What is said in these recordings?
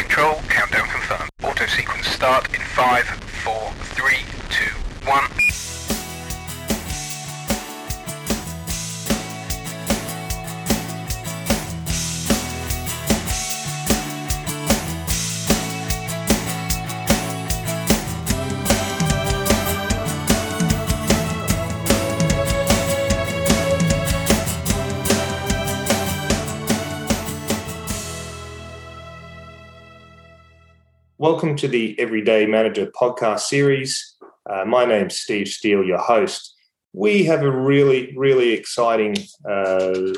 Control, countdown confirmed. Auto sequence start in 5, 4, 3, 2, 1. Welcome to the Everyday Manager podcast series. Uh, my name's Steve Steel, your host. We have a really, really exciting uh,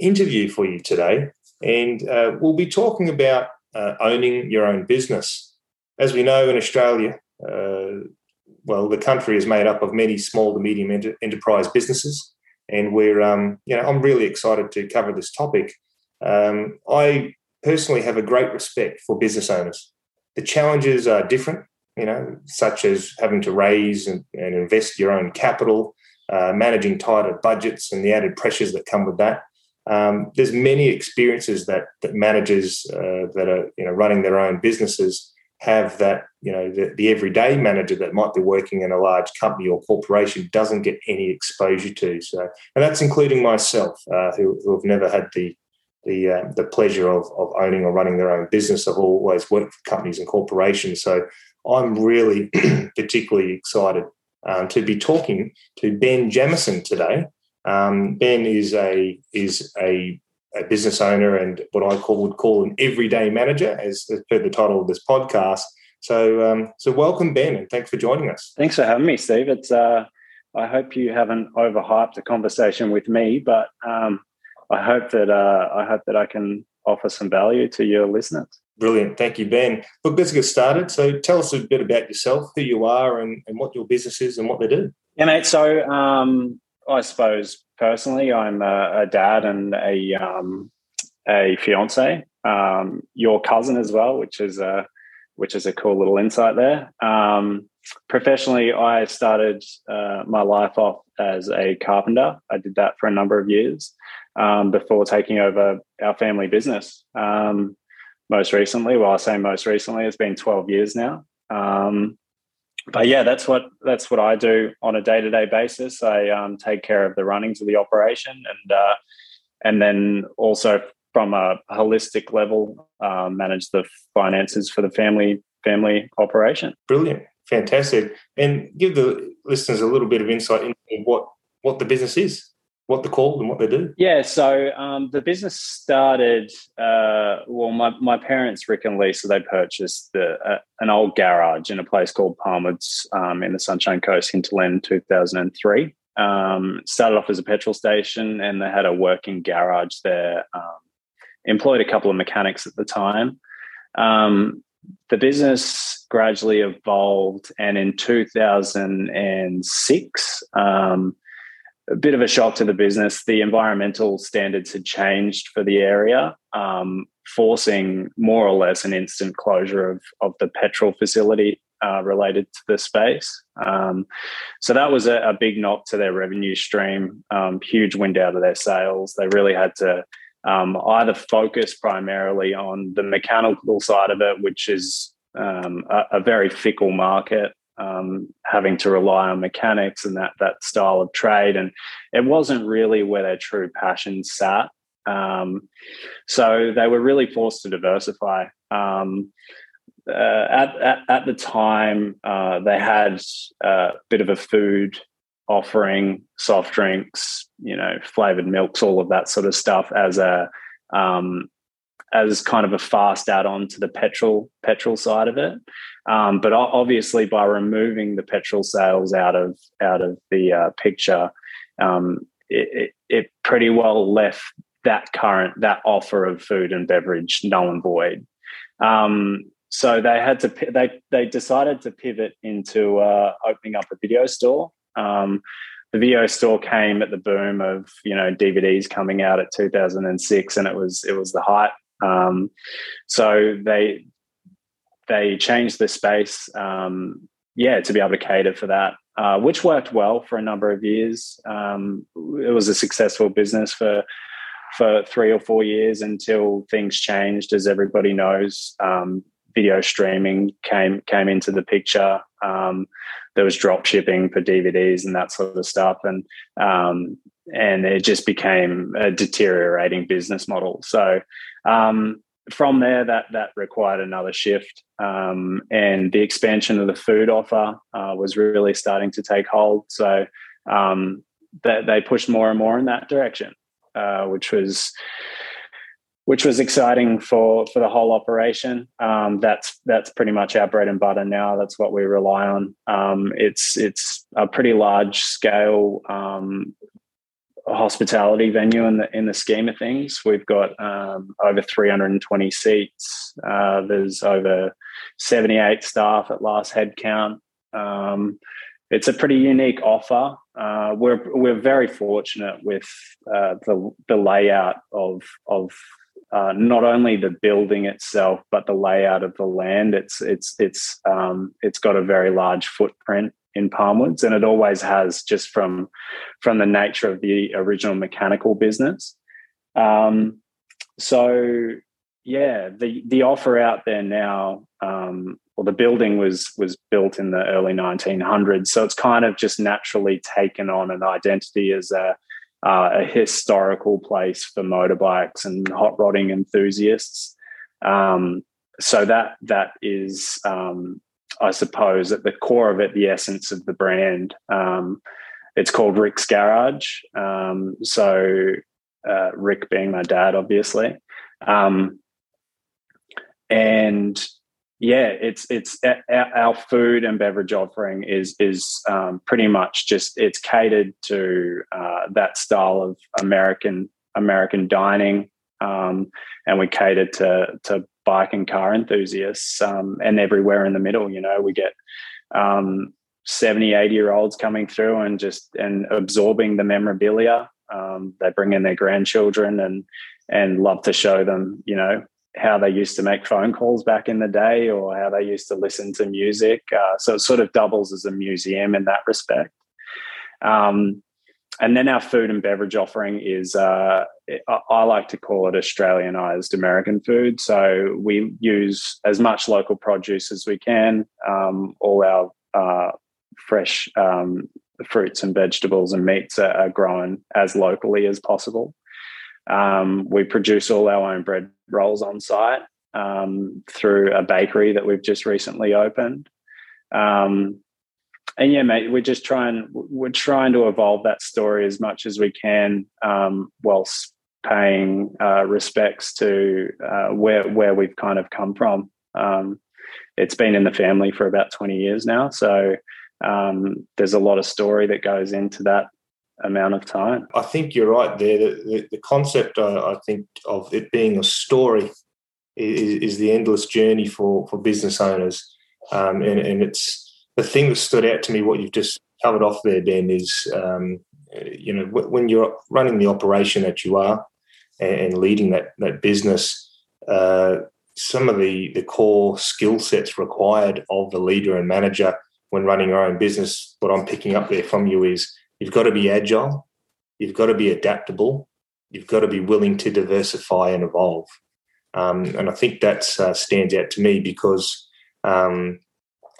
interview for you today, and uh, we'll be talking about uh, owning your own business. As we know in Australia, uh, well, the country is made up of many small to medium enter- enterprise businesses, and we're, um, you know, I'm really excited to cover this topic. Um, I personally have a great respect for business owners the challenges are different, you know, such as having to raise and, and invest your own capital, uh, managing tighter budgets, and the added pressures that come with that. Um, there's many experiences that that managers uh, that are you know running their own businesses have that you know the, the, everyday manager that might be working in a large company or corporation doesn't get any exposure to. So, and that's including myself, uh, who, who have never had the the uh, the pleasure of, of owning or running their own business. I've always worked for companies and corporations, so I'm really particularly excited um, to be talking to Ben Jamieson today. Um, ben is a is a, a, business owner and what I call would call an everyday manager, as, as per the title of this podcast. So um, so welcome Ben, and thanks for joining us. Thanks for having me, Steve. It's uh, I hope you haven't overhyped the conversation with me, but um, I hope that uh, I hope that I can offer some value to your listeners. Brilliant. Thank you, Ben. Look, let's get started. So tell us a bit about yourself, who you are and, and what your business is and what they do. Yeah, mate. So um, I suppose personally, I'm a, a dad and a, um, a fiance, um, your cousin as well, which is a, which is a cool little insight there. Um, professionally, I started uh, my life off as a carpenter. I did that for a number of years um, before taking over our family business. Um, most recently, well, I say most recently, it's been 12 years now. Um, but yeah, that's what that's what I do on a day to day basis. I um, take care of the runnings of the operation, and uh, and then also from a holistic level, uh, manage the finances for the family family operation. Brilliant, fantastic, and give the listeners a little bit of insight into what what the business is what they're called and what they do? Yeah, so um, the business started. Uh, well, my, my parents, Rick and Lisa, they purchased the, uh, an old garage in a place called Palmwoods um, in the Sunshine Coast, Hinterland, 2003. Um, started off as a petrol station, and they had a working garage there. Um, employed a couple of mechanics at the time. Um, the business gradually evolved, and in 2006 a bit of a shock to the business. The environmental standards had changed for the area, um, forcing more or less an instant closure of, of the petrol facility uh, related to the space. Um, so that was a, a, big knock to their revenue stream, um, huge wind out of their sails. They really had to um, either focus primarily on the mechanical side of it, which is um, a, a very fickle market, um, having to rely on mechanics and that that style of trade, and it wasn't really where their true passion sat. Um, so they were really forced to diversify. Um, uh, at, at, at the time, uh, they had a bit of a food offering, soft drinks, you know, flavored milks, all of that sort of stuff as a um, as kind of a fast add-on to the petrol petrol side of it. Um, but obviously, by removing the petrol sales out of out of the uh, picture, um, it, it, it, pretty well left that current that offer of food and beverage null and void. Um, so they had to they they decided to pivot into uh, opening up a video store. Um, the video store came at the boom of you know DVDs coming out at 2006, and it was it was the height um, so they they changed the space, um, yeah, to be able to cater for that, uh, which worked well for a number of years. Um, it was a successful business for for three or four years until things changed. As everybody knows, um, video streaming came came into the picture. Um, there was drop shipping for DVDs and that sort of stuff, and um, and it just became a deteriorating business model. So um, from there, that that required another shift, um, and the expansion of the food offer uh, was really starting to take hold. So um, that they pushed more and more in that direction, uh, which was which was exciting for for the whole operation. Um, that's that's pretty much our bread and butter now. That's what we rely on. Um, it's it's a pretty large scale um, hospitality venue in the in the scheme of things. We've got um, over 320 seats. Uh, there's over 78 staff at last head count. Um, it's a pretty unique offer. Uh, we're we're very fortunate with uh, the the layout of of uh, not only the building itself, but the layout of the land. It's it's it's um, it's got a very large footprint in Palmwoods, and it always has, just from from the nature of the original mechanical business. Um, so yeah, the the offer out there now, um, well, the building was was built in the early 1900s, so it's kind of just naturally taken on an identity as a uh, a historical place for motorbikes and hot rodding enthusiasts. Um, so that that is, um, I suppose, at the core of it, the essence of the brand. Um, it's called Rick's Garage. Um, so uh, Rick being my dad, obviously, um, and yeah, it's it's our food and beverage offering is is um, pretty much just it's catered to uh, that style of American American dining, um, and we cater to to bike and car enthusiasts um, and everywhere in the middle. You know, we get um, 70, 80 year olds coming through and just and absorbing the memorabilia. Um, they bring in their grandchildren and and love to show them, you know, how they used to make phone calls back in the day or how they used to listen to music. Uh, so it sort of doubles as a museum in that respect. Um, and then our food and beverage offering is, uh, I like to call it Australianized American food. So we use as much local produce as we can. Um, all our uh, fresh um, fruits and vegetables and meats are, are grown as locally as possible. Um, we produce all our own bread rolls on site um, through a bakery that we've just recently opened. Um, and yeah, mate, we're just trying we're trying to evolve that story as much as we can, um, whilst paying uh, respects to uh, where where we've kind of come from. Um, it's been in the family for about twenty years now, so um, there's a lot of story that goes into that amount of time. I think you're right there. The, the, the concept, I, I, think, of it being a story is, is, the endless journey for, for business owners. Um, and, and it's the thing that stood out to me, what you've just covered off there, Ben, is, um, you know, when you're running the operation that you are and, leading that, that business, uh, some of the, the core skill sets required of the leader and manager when running your own business, what I'm picking up there from you is You've got to be agile. You've got to be adaptable. You've got to be willing to diversify and evolve. Um, and I think that uh, stands out to me because um,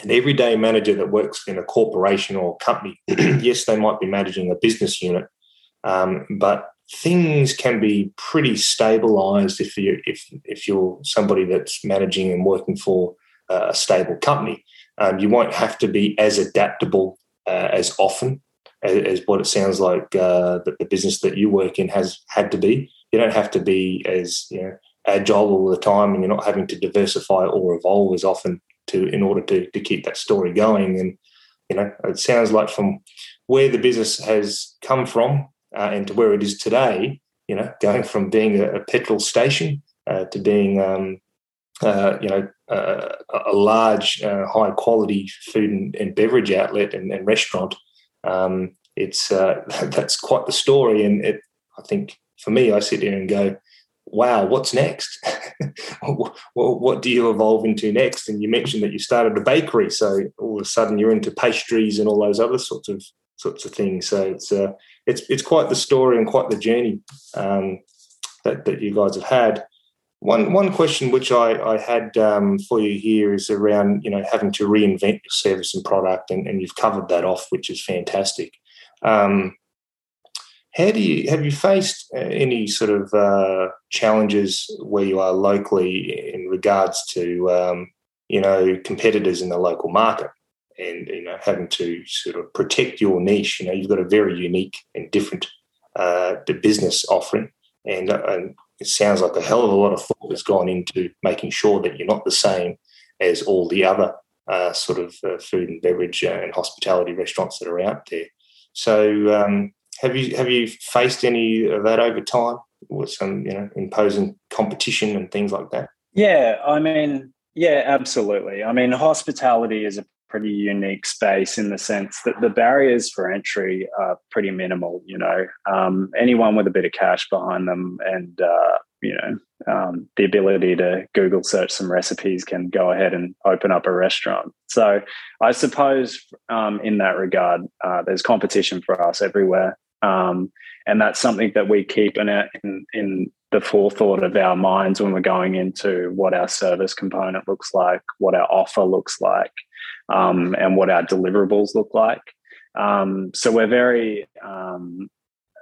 an everyday manager that works in a corporation or company, yes, they might be managing a business unit, um, but things can be pretty stabilized if you if if you're somebody that's managing and working for a stable company. Um, you won't have to be as adaptable uh, as often as, what it sounds like uh, that the business that you work in has had to be. You don't have to be as you know agile all the time, and you're not having to diversify or evolve as often to in order to to keep that story going. And you know, it sounds like from where the business has come from uh, and to where it is today, you know, going from being a, a petrol station uh, to being um, uh, you know, uh, a large, uh, high quality food and, and beverage outlet and, and restaurant um, it's uh, that's quite the story, and it, I think for me, I sit here and go, "Wow, what's next? what, what, do you evolve into next?" And you mentioned that you started a bakery, so all of a sudden you're into pastries and all those other sorts of sorts of things. So it's uh, it's it's quite the story and quite the journey. Um, that, that you guys have had. One one question which I, I had um, for you here is around you know having to reinvent your service and product, and, and you've covered that off, which is fantastic. Um, how do you have you faced uh, any sort of uh, challenges where you are locally in regards to um, you know competitors in the local market, and you know having to sort of protect your niche? You know you've got a very unique and different uh, business offering, and, uh, and it sounds like a hell of a lot of thought has gone into making sure that you're not the same as all the other uh, sort of uh, food and beverage and hospitality restaurants that are out there. So, um, have you have you faced any of that over time with some you know imposing competition and things like that? Yeah, I mean, yeah, absolutely. I mean, hospitality is a pretty unique space in the sense that the barriers for entry are pretty minimal. You know, um, anyone with a bit of cash behind them and uh, you know um, the ability to Google search some recipes can go ahead and open up a restaurant. So I suppose um, in that regard, uh, there's competition for us everywhere. Um, and that's something that we keep in, in, in the forethought of our minds when we're going into what our service component looks like, what our offer looks like, um, and what our deliverables look like. Um, so we're very um,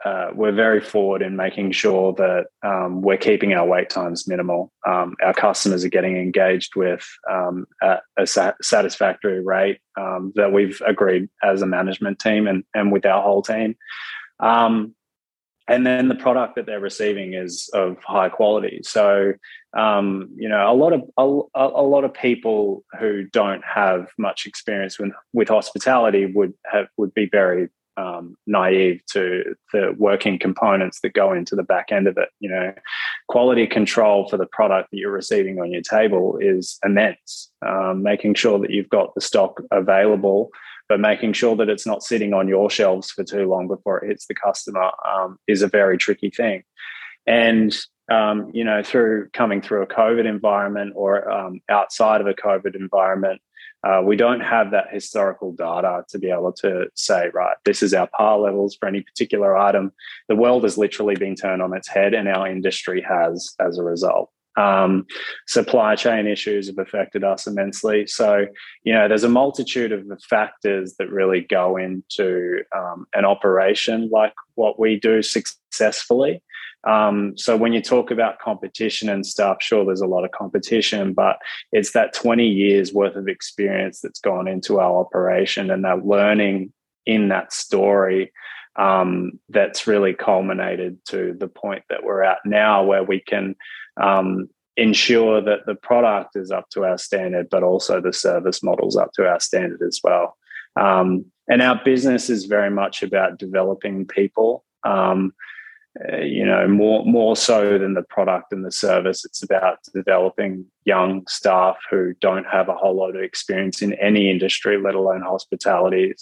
uh, we're very forward in making sure that um, we're keeping our wait times minimal. Um, our customers are getting engaged with at a satisfactory rate that we've agreed as a management team and, and with our whole team. Um, and then the product that they're receiving is of high quality. So, um, you know, a lot of a, a, lot of people who don't have much experience with, with hospitality would have would be very um, naive to the working components that go into the back end of it. You know, quality control for the product that you're receiving on your table is immense. Um, making sure that you've got the stock available but making sure that it's not sitting on your shelves for too long before it hits the customer um, is a very tricky thing. And um, you know, through coming through a COVID environment or um, outside of a COVID environment, uh, we don't have that historical data to be able to say, right, this is our par levels for any particular item. The world has literally been turned on its head, and our industry has as a result. Um, supply chain issues have affected us immensely. So, you know, there's a multitude of the factors that really go into um, an operation like what we do successfully. Um, so, when you talk about competition and stuff, sure, there's a lot of competition, but it's that 20 years worth of experience that's gone into our operation and that learning in that story um, that's really culminated to the point that we're at now, where we can um, ensure that the product is up to our standard, but also the service models up to our standard as well. Um, and our business is very much about developing people. Um, uh, you know, more more so than the product and the service. It's about developing young staff who don't have a whole lot of experience in any industry, let alone hospitality.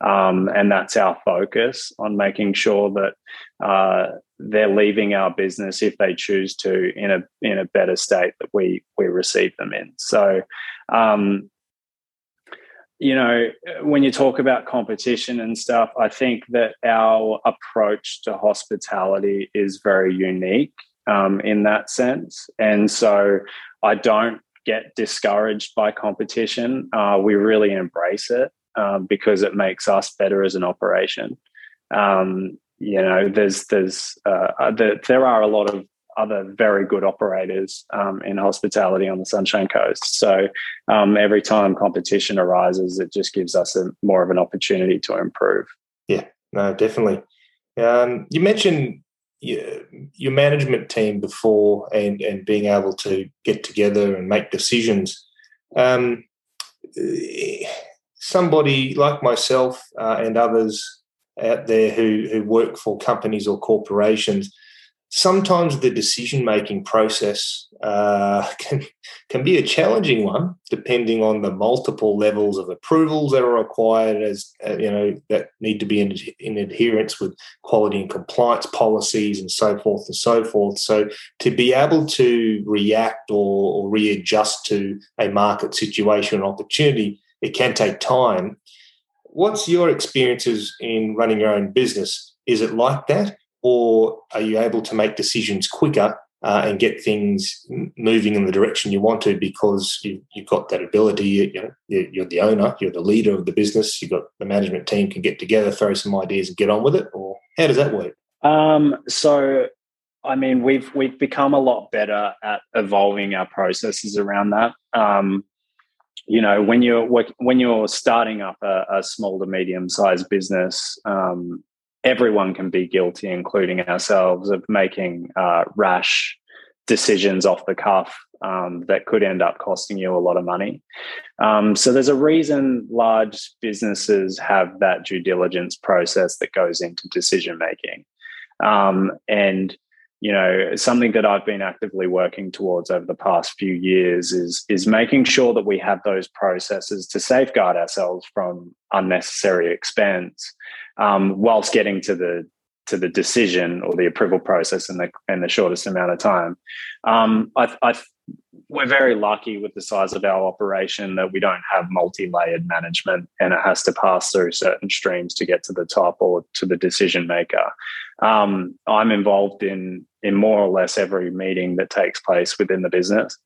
Um, and that's our focus on making sure that uh, they're leaving our business if they choose to in a in a better state that we we receive them in. So, um, you know, when you talk about competition and stuff, I think that our approach to hospitality is very unique um, in that sense, and so I don't get discouraged by competition. Uh, we really embrace it um, because it makes us better as an operation. Um, you know, there's there's uh, uh, there, there are a lot of other very good operators um, in hospitality on the Sunshine Coast. So um, every time competition arises, it just gives us a, more of an opportunity to improve. Yeah, no, definitely. Um, you mentioned your, your, management team before and, and being able to get together and make decisions. Um, somebody like myself uh, and others out there who, who work for companies or corporations, sometimes the decision making process uh, can can be a challenging one, depending on the multiple levels of approvals that are required, as uh, you know that need to be in, in adherence with quality and compliance policies and so forth and so forth. So to be able to react or, or readjust to a market situation or opportunity, it can take time what's your experiences in running your own business? Is it like that, or are you able to make decisions quicker uh, and get things moving in the direction you want to because you, have got that ability. You know, you're the owner, you're the leader of the business. You've got the management team can get together, throw some ideas, and get on with it. Or how does that work? Um, so, I mean, we've we've become a lot better at evolving our processes around that. Um, you know, when you're when you're starting up a, a small to medium sized business, um, everyone can be guilty, including ourselves, of making uh, rash decisions off the cuff um, that could end up costing you a lot of money. Um, so there's a reason large businesses have that due diligence process that goes into decision making. Um, and you know something that i've been actively working towards over the past few years is is making sure that we have those processes to safeguard ourselves from unnecessary expense um, whilst getting to the to the decision or the approval process in the in the shortest amount of time. Um, I, I, we're very lucky with the size of our operation that we don't have multi-layered management, and it has to pass through certain streams to get to the top or to the decision maker. Um, I'm involved in in more or less every meeting that takes place within the business.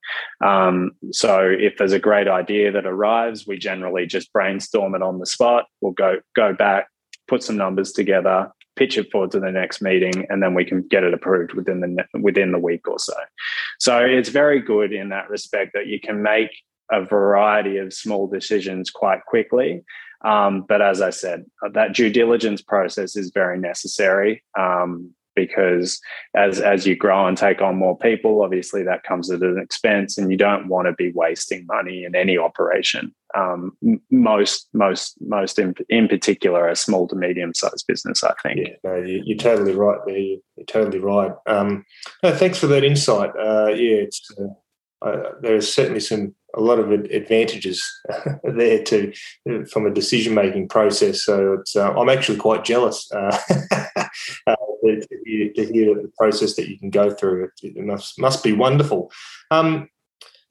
Um, so if there's a great idea that arrives, we generally just brainstorm it on the spot. We'll go go back, put some numbers together, pitch it forward to the next meeting, and then we can get it approved within the within the week or so. So it's very good in that respect that you can make a variety of small decisions quite quickly. Um, but as I said, that due diligence process is very necessary. Um, because as as you grow and take on more people obviously that comes at an expense and you don't want to be wasting money in any operation um, most most most in, in particular a small to medium sized business i think yeah no you, are totally right there you're, totally right um, no, thanks for that insight uh, yeah uh, uh, there's certainly some a lot of advantages there to from a decision making process. So uh, I'm actually quite jealous uh, uh, to, hear, to, hear, the process that you can go through. It must must be wonderful. Um,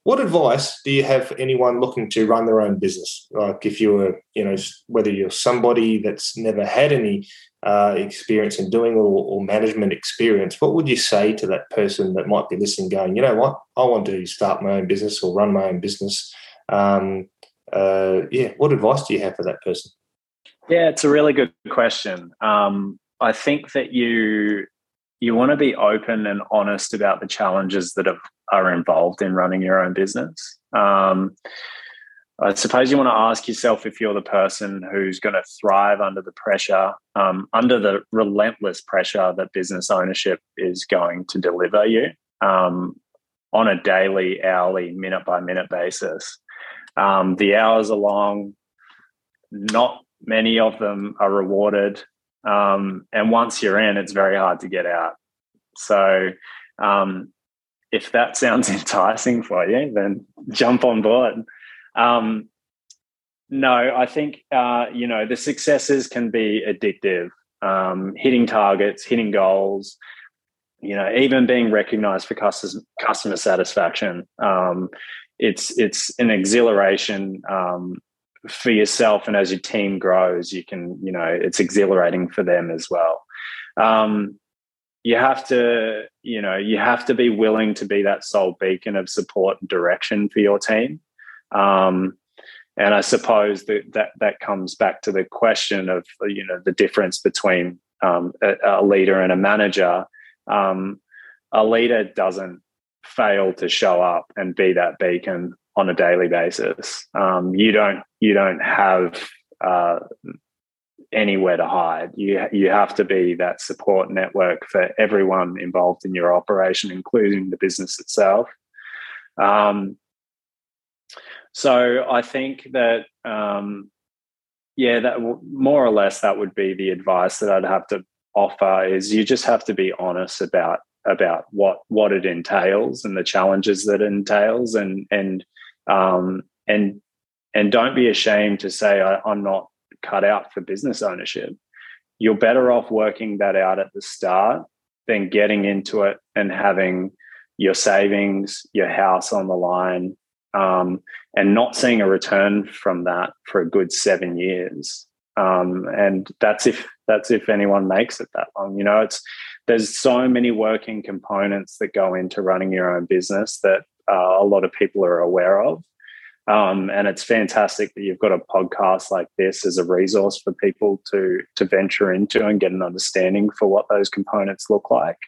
what advice do you have for anyone looking to run their own business? Like if you're, you know, whether you're somebody that's never had any uh, experience in doing or, or, management experience, what would you say to that person that might be listening, going, you know what, I want to start my own business or run my own business? Um, uh, yeah, what advice do you have for that person? Yeah, it's a really good question. Um, I think that you you want to be open and honest about the challenges that are involved in running your own business. Um, I suppose you want to ask yourself if you're the person who's going to thrive under the pressure, um, under the relentless pressure that business ownership is going to deliver you um, on a daily, hourly, minute by minute basis. Um, the hours are long, not many of them are rewarded. Um, and once you're in, it's very hard to get out. So, um, if that sounds enticing for you, then jump on board. Um, no, I think uh, you know the successes can be addictive. Um, hitting targets, hitting goals, you know, even being recognized for customer customer satisfaction. Um, it's it's an exhilaration um, for yourself, and as your team grows, you can you know it's exhilarating for them as well. Um, you have to you know you have to be willing to be that sole beacon of support and direction for your team um, and I suppose that, that that comes back to the question of you know the difference between um, a, a, leader and a manager. Um, a leader doesn't fail to show up and be that beacon on a daily basis. Um, you don't you don't have uh, anywhere to hide. You you have to be that support network for everyone involved in your operation, including the business itself. Um, so I think that, um, yeah, that w- more or less that would be the advice that I'd have to offer. Is you just have to be honest about about what what it entails and the challenges that it entails, and and um, and and don't be ashamed to say I, I'm not cut out for business ownership. You're better off working that out at the start than getting into it and having your savings, your house on the line, um, and not seeing a return from that for a good seven years. Um, and that's if that's if anyone makes it that long. You know, it's there's so many working components that go into running your own business that uh, a lot of people are aware of. Um, and it's fantastic that you've got a podcast like this as a resource for people to to venture into and get an understanding for what those components look like.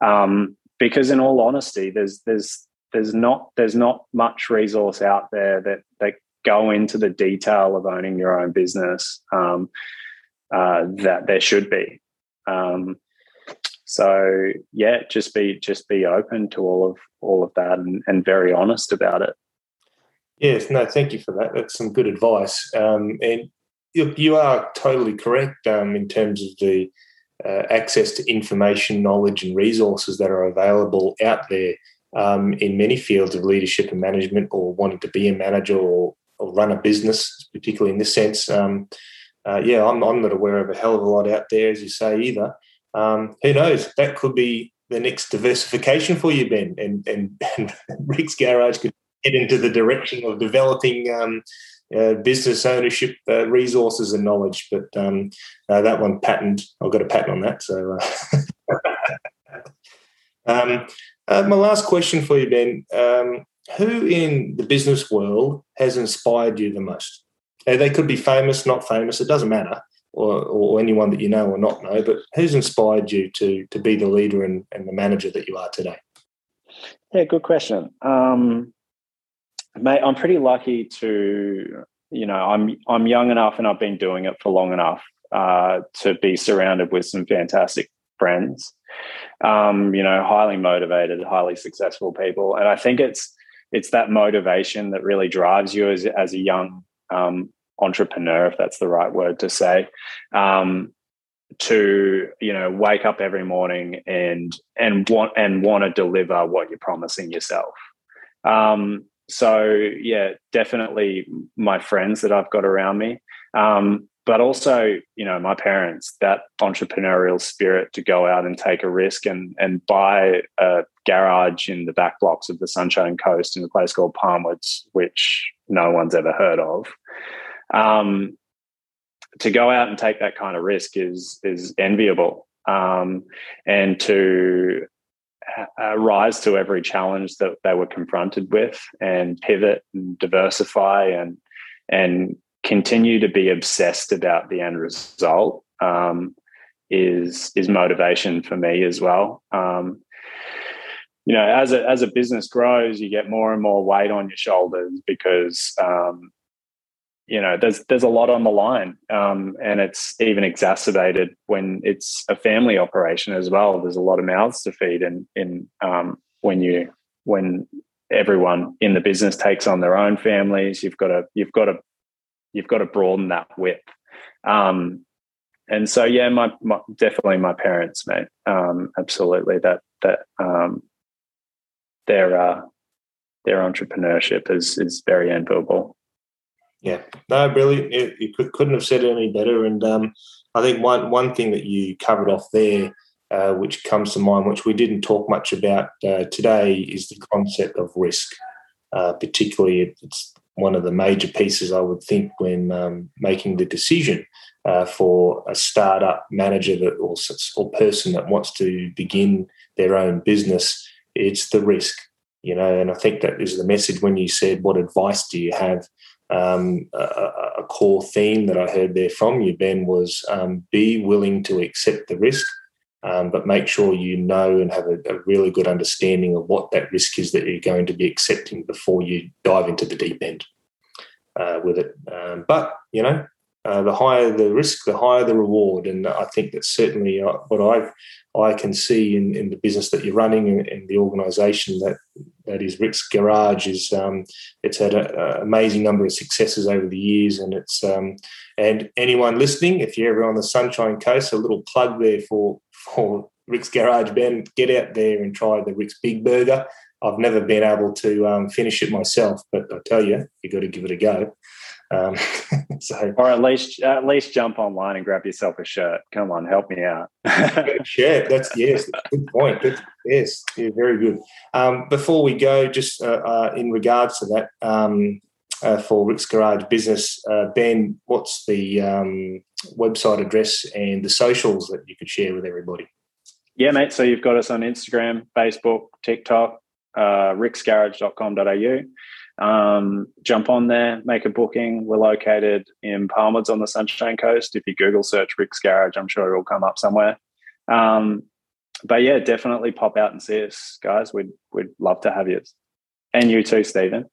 Um, because in all honesty, there's there's there's not there's not much resource out there that that go into the detail of owning your own business um, uh, that there should be. Um, so yeah, just be just be open to all of all of that and, and very honest about it. Yes, no, thank you for that. That's some good advice. Um, and you, are totally correct um, in terms of the uh, access to information, knowledge, and resources that are available out there um, in many fields of leadership and management, or wanting to be a manager or, or run a business, particularly in this sense. Um, uh, yeah, I'm, I'm, not aware of a hell of a lot out there, as you say, either. Um, who knows? That could be the next diversification for you, Ben, and and, and Rick's Garage could get into the direction of developing um, uh, business ownership uh, resources and knowledge. But um, uh, that one patent, I've got a patent on that. So, uh, um, uh, my last question for you, Ben: um, Who in the business world has inspired you the most? they could be famous, not famous. It doesn't matter. Or, or, anyone that you know or not know, but who's inspired you to to be the leader and, and the manager that you are today? Yeah, good question. Um, mate, I'm pretty lucky to, you know, I'm I'm young enough and I've been doing it for long enough uh, to be surrounded with some fantastic friends. Um, you know, highly motivated, highly successful people, and I think it's it's that motivation that really drives you as as a young um, entrepreneur, if that's the right word to say. Um, to you know wake up every morning and and want and want to deliver what you're promising yourself um, so yeah, definitely my friends that I've got around me. Um, but also, you know, my parents, that entrepreneurial spirit to go out and take a risk and and buy a garage in the back blocks of the Sunshine Coast in a place called Palmwoods, which no one's ever heard of. Um, to go out and take that kind of risk is is enviable. Um, and to uh, rise to every challenge that they were confronted with and pivot and diversify and and continue to be obsessed about the end result um, is is motivation for me as well. Um, you know, as a as a business grows, you get more and more weight on your shoulders because um, you know there's there's a lot on the line um, and it's even exacerbated when it's a family operation as well. There's a lot of mouths to feed and in um, when you when everyone in the business takes on their own families you've got to you've got to you've got to broaden that width um, and so yeah my, my, definitely my parents mate. Um, absolutely that that um, their uh, their entrepreneurship is is very enviable yeah, no, brilliant. You, couldn't have said it any better. And um, I think one one thing that you covered off there, uh, which comes to mind, which we didn't talk much about uh, today, is the concept of risk. Uh, particularly, it's one of the major pieces I would think when um, making the decision uh, for a startup manager that or, or person that wants to begin their own business. It's the risk, you know. And I think that is the message when you said, "What advice do you have?" Um, a, a, core theme that I heard there from you, Ben, was um, be willing to accept the risk, um, but make sure you know and have a, a, really good understanding of what that risk is that you're going to be accepting before you dive into the deep end uh, with it. Um, but, you know, uh, the higher the risk, the higher the reward. And I think that's certainly uh, what I've I can see in, in the business that you're running and, and the organisation that that is Rick's Garage is um, it's had an amazing number of successes over the years, and it's um, and anyone listening, if you're ever on the Sunshine Coast, a little plug there for for Rick's Garage, Ben, get out there and try the Rick's Big Burger. I've never been able to um, finish it myself, but I tell you, you've got to give it a go. Um, so, or at least at least jump online and grab yourself a shirt. Come on, help me out. shirt. That's yes, good point. Good, yes, yeah, very good. Um, before we go, just uh, uh, in regards to that, um, uh, for Rick's Garage Business, uh, Ben, what's the um, website address and the socials that you could share with everybody? Yeah, mate. So you've got us on Instagram, Facebook, TikTok, uh, ricksgarage.com.au. Um, jump on there, make a booking. We're located in Palmwoods on the Sunshine Coast. If you Google search Rick's Garage, I'm sure it'll come up somewhere. Um, but yeah, definitely pop out and see us, guys. We'd we'd love to have you, and you too, Stephen.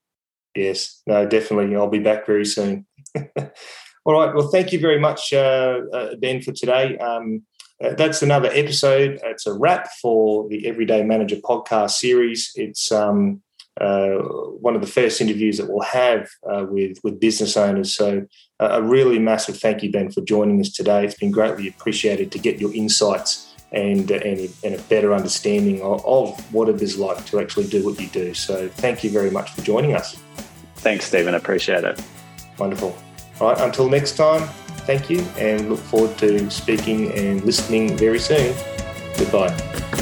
Yes, no, definitely. I'll be back very soon. All right. Well, thank you very much, uh, uh, Ben, for today. Um, uh, that's another episode. It's a wrap for the Everyday Manager podcast series. It's um, uh, one of the first interviews that we'll have uh, with with business owners. So, uh, a really massive thank you, Ben, for joining us today. It's been greatly appreciated to get your insights and, and, and a better understanding of, of what it is like to actually do what you do. So, thank you very much for joining us. Thanks, Stephen. Appreciate it. Wonderful. All right, until next time, thank you and look forward to speaking and listening very soon. Goodbye.